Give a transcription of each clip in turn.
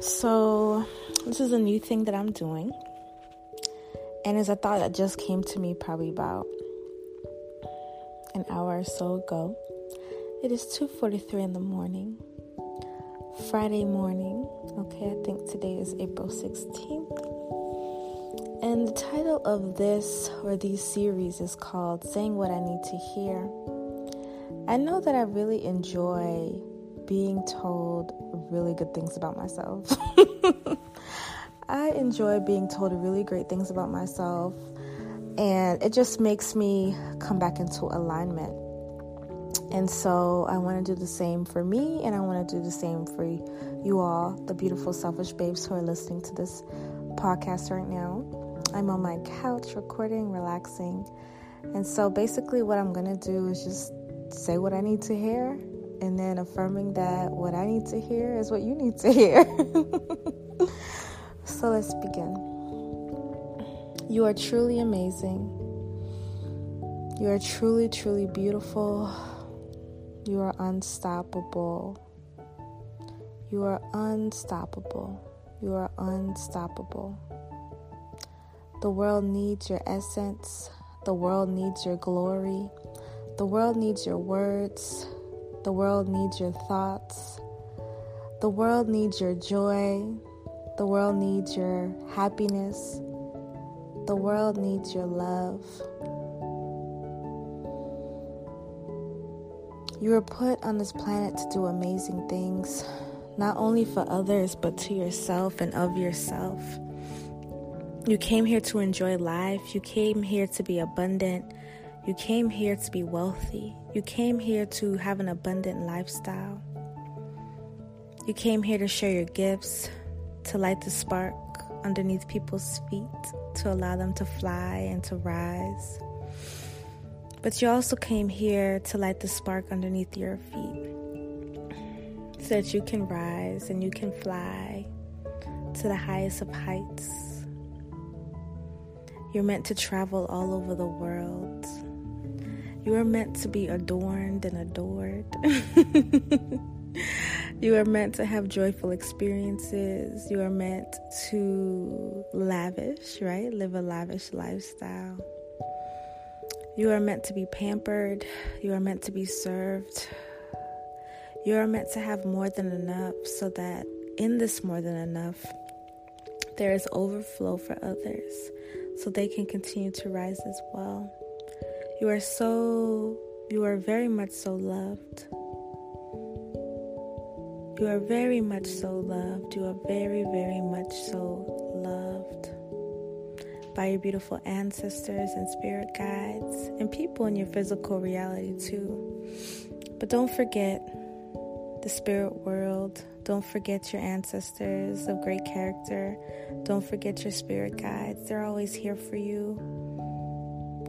So, this is a new thing that I'm doing. And it's a thought that just came to me probably about an hour or so ago. It is 2:43 in the morning. Friday morning. Okay, I think today is April 16th. And the title of this or these series is called Saying What I Need to Hear. I know that I really enjoy being told really good things about myself. I enjoy being told really great things about myself, and it just makes me come back into alignment. And so I want to do the same for me, and I want to do the same for you all, the beautiful selfish babes who are listening to this podcast right now. I'm on my couch recording, relaxing. And so basically, what I'm going to do is just say what I need to hear and then affirming that what I need to hear is what you need to hear. so let's begin. You are truly amazing. You are truly, truly beautiful. You are unstoppable. You are unstoppable. You are unstoppable. The world needs your essence. The world needs your glory. The world needs your words. The world needs your thoughts. The world needs your joy. The world needs your happiness. The world needs your love. You were put on this planet to do amazing things, not only for others, but to yourself and of yourself. You came here to enjoy life. You came here to be abundant. You came here to be wealthy. You came here to have an abundant lifestyle. You came here to share your gifts, to light the spark underneath people's feet, to allow them to fly and to rise. But you also came here to light the spark underneath your feet so that you can rise and you can fly to the highest of heights. You're meant to travel all over the world. You are meant to be adorned and adored. you are meant to have joyful experiences. You are meant to lavish, right? Live a lavish lifestyle. You are meant to be pampered. You are meant to be served. You are meant to have more than enough so that in this more than enough, there is overflow for others so they can continue to rise as well. You are so, you are very much so loved. You are very much so loved. You are very, very much so loved by your beautiful ancestors and spirit guides and people in your physical reality too. But don't forget the spirit world. Don't forget your ancestors of great character. Don't forget your spirit guides. They're always here for you.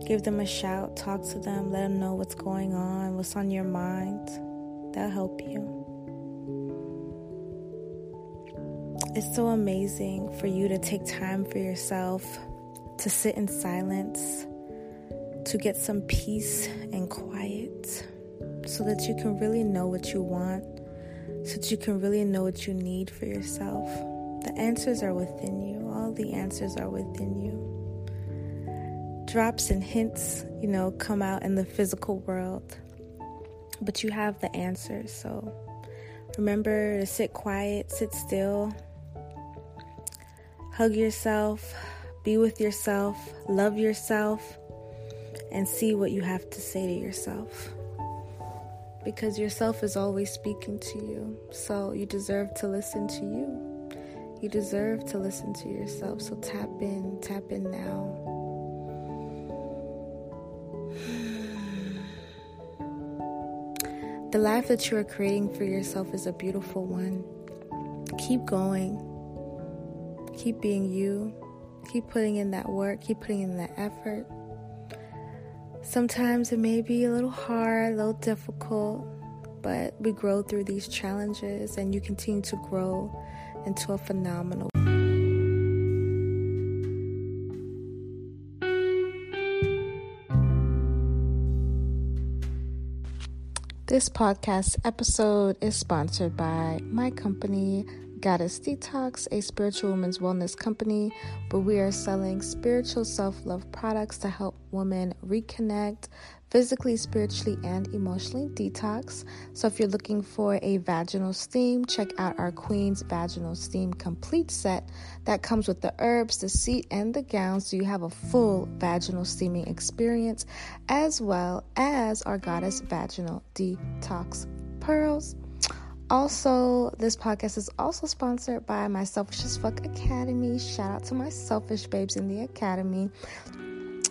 Give them a shout, talk to them, let them know what's going on, what's on your mind. That'll help you. It's so amazing for you to take time for yourself, to sit in silence, to get some peace and quiet, so that you can really know what you want, so that you can really know what you need for yourself. The answers are within you, all the answers are within you drops and hints, you know, come out in the physical world, but you have the answers. So remember to sit quiet, sit still, hug yourself, be with yourself, love yourself, and see what you have to say to yourself. Because yourself is always speaking to you, so you deserve to listen to you. You deserve to listen to yourself. So tap in, tap in now. The life that you are creating for yourself is a beautiful one. Keep going. Keep being you. Keep putting in that work. Keep putting in that effort. Sometimes it may be a little hard, a little difficult, but we grow through these challenges and you continue to grow into a phenomenal This podcast episode is sponsored by my company, Goddess Detox, a spiritual women's wellness company where we are selling spiritual self love products to help women reconnect physically, spiritually, and emotionally detox. So, if you're looking for a vaginal steam, check out our Queen's Vaginal Steam Complete Set that comes with the herbs, the seat, and the gown. So, you have a full vaginal steaming experience, as well as our Goddess Vaginal Detox Pearls. Also, this podcast is also sponsored by my Selfish as Fuck Academy. Shout out to my selfish babes in the academy.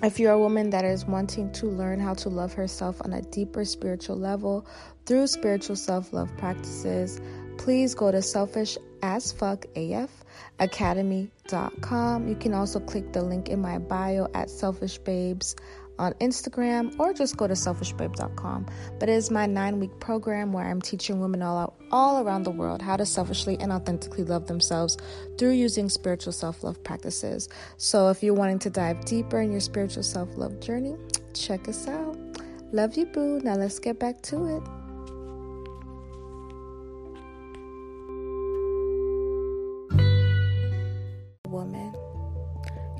If you're a woman that is wanting to learn how to love herself on a deeper spiritual level through spiritual self love practices, please go to selfish as fuck af academy.com. You can also click the link in my bio at selfish babes on Instagram or just go to selfishbabe.com. But it is my nine week program where I'm teaching women all out, all around the world how to selfishly and authentically love themselves through using spiritual self love practices. So if you're wanting to dive deeper in your spiritual self love journey, check us out. Love you, boo. Now let's get back to it.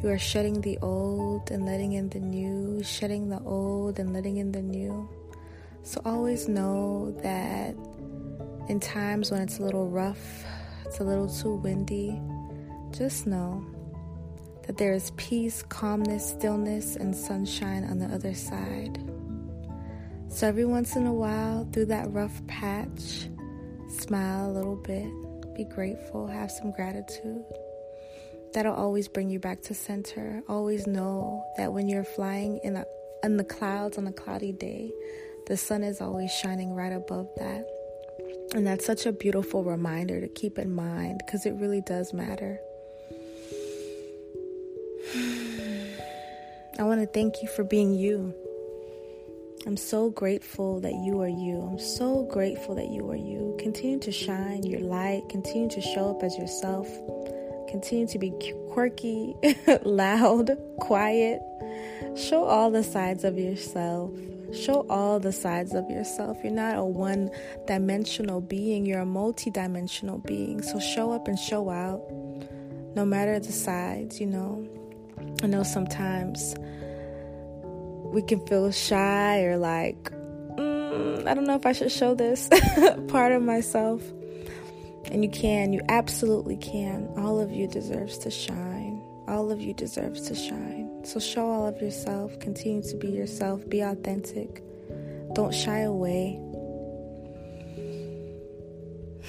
You are shedding the old and letting in the new, shedding the old and letting in the new. So always know that in times when it's a little rough, it's a little too windy, just know that there is peace, calmness, stillness, and sunshine on the other side. So every once in a while, through that rough patch, smile a little bit, be grateful, have some gratitude that'll always bring you back to center. Always know that when you're flying in, a, in the clouds on a cloudy day, the sun is always shining right above that. And that's such a beautiful reminder to keep in mind because it really does matter. I want to thank you for being you. I'm so grateful that you are you. I'm so grateful that you are you. Continue to shine your light, continue to show up as yourself. Continue to be quirky, loud, quiet. Show all the sides of yourself. Show all the sides of yourself. You're not a one dimensional being, you're a multi dimensional being. So show up and show out, no matter the sides, you know. I know sometimes we can feel shy or like, mm, I don't know if I should show this part of myself. And you can, you absolutely can. All of you deserves to shine. All of you deserves to shine. So show all of yourself. Continue to be yourself. Be authentic. Don't shy away.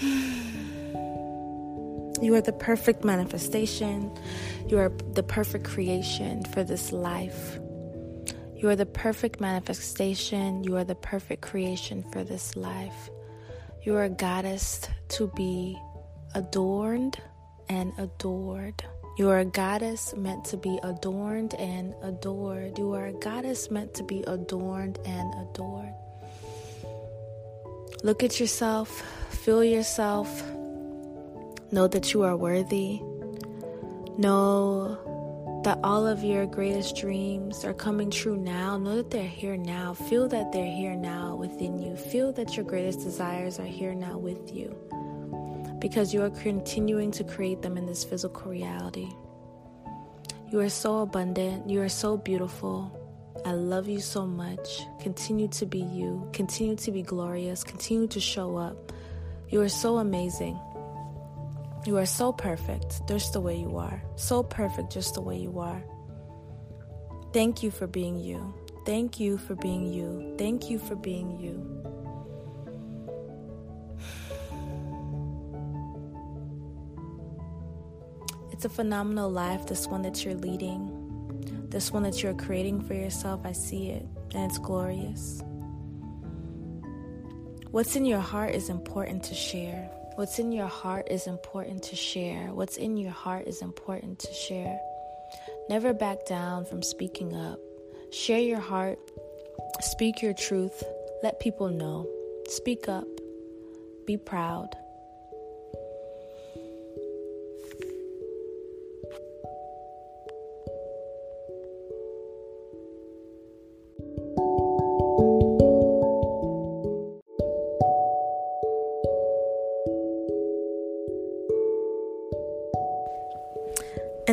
You are the perfect manifestation. You are the perfect creation for this life. You are the perfect manifestation. You are the perfect creation for this life. You are a goddess to be adorned and adored. You are a goddess meant to be adorned and adored. You are a goddess meant to be adorned and adored. Look at yourself, feel yourself, know that you are worthy. Know that all of your greatest dreams are coming true now. Know that they're here now. Feel that they're here now within you. Feel that your greatest desires are here now with you because you are continuing to create them in this physical reality. You are so abundant. You are so beautiful. I love you so much. Continue to be you. Continue to be glorious. Continue to show up. You are so amazing. You are so perfect just the way you are. So perfect just the way you are. Thank you for being you. Thank you for being you. Thank you for being you. It's a phenomenal life, this one that you're leading, this one that you're creating for yourself. I see it, and it's glorious. What's in your heart is important to share. What's in your heart is important to share. What's in your heart is important to share. Never back down from speaking up. Share your heart. Speak your truth. Let people know. Speak up. Be proud.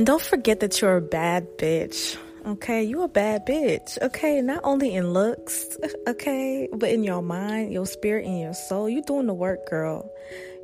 And don't forget that you're a bad bitch. Okay, you a bad bitch. Okay, not only in looks, okay, but in your mind, your spirit, and your soul. You doing the work, girl.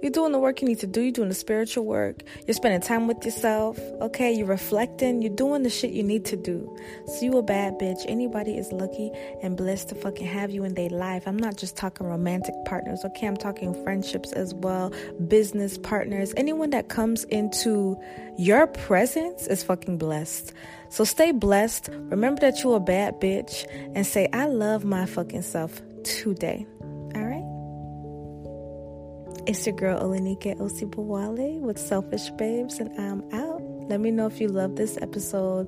You're doing the work you need to do. You're doing the spiritual work. You're spending time with yourself. Okay, you're reflecting. You're doing the shit you need to do. So you a bad bitch. Anybody is lucky and blessed to fucking have you in their life. I'm not just talking romantic partners. Okay, I'm talking friendships as well, business partners. Anyone that comes into your presence is fucking blessed. So stay blessed. Remember that you're a bad bitch and say, I love my fucking self today. It's your girl Olenike Osibowale with Selfish Babes, and I'm out. Let me know if you love this episode.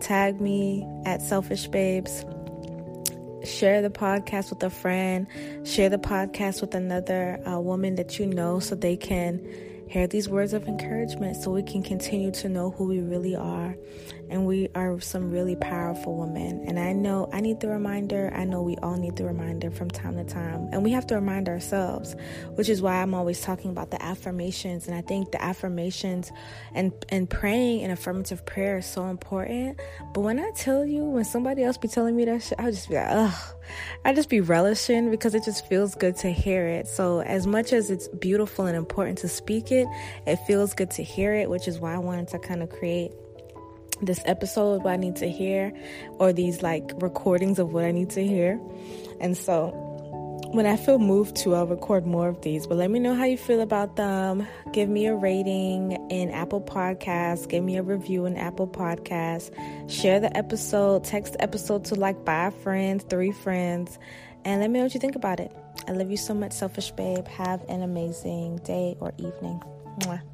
Tag me at Selfish Babes. Share the podcast with a friend. Share the podcast with another uh, woman that you know so they can hear these words of encouragement so we can continue to know who we really are and we are some really powerful women. And I know I need the reminder. I know we all need the reminder from time to time. And we have to remind ourselves, which is why I'm always talking about the affirmations. And I think the affirmations and, and praying and affirmative prayer is so important. But when I tell you, when somebody else be telling me that shit, I'll just be like, ugh. I just be relishing because it just feels good to hear it. So as much as it's beautiful and important to speak it, it feels good to hear it, which is why I wanted to kind of create this episode what I need to hear or these like recordings of what I need to hear. And so when I feel moved to, I'll record more of these. But let me know how you feel about them. Give me a rating in Apple Podcasts. Give me a review in Apple Podcasts. Share the episode. Text the episode to like five friends, three friends. And let me know what you think about it. I love you so much, Selfish Babe. Have an amazing day or evening. Mwah.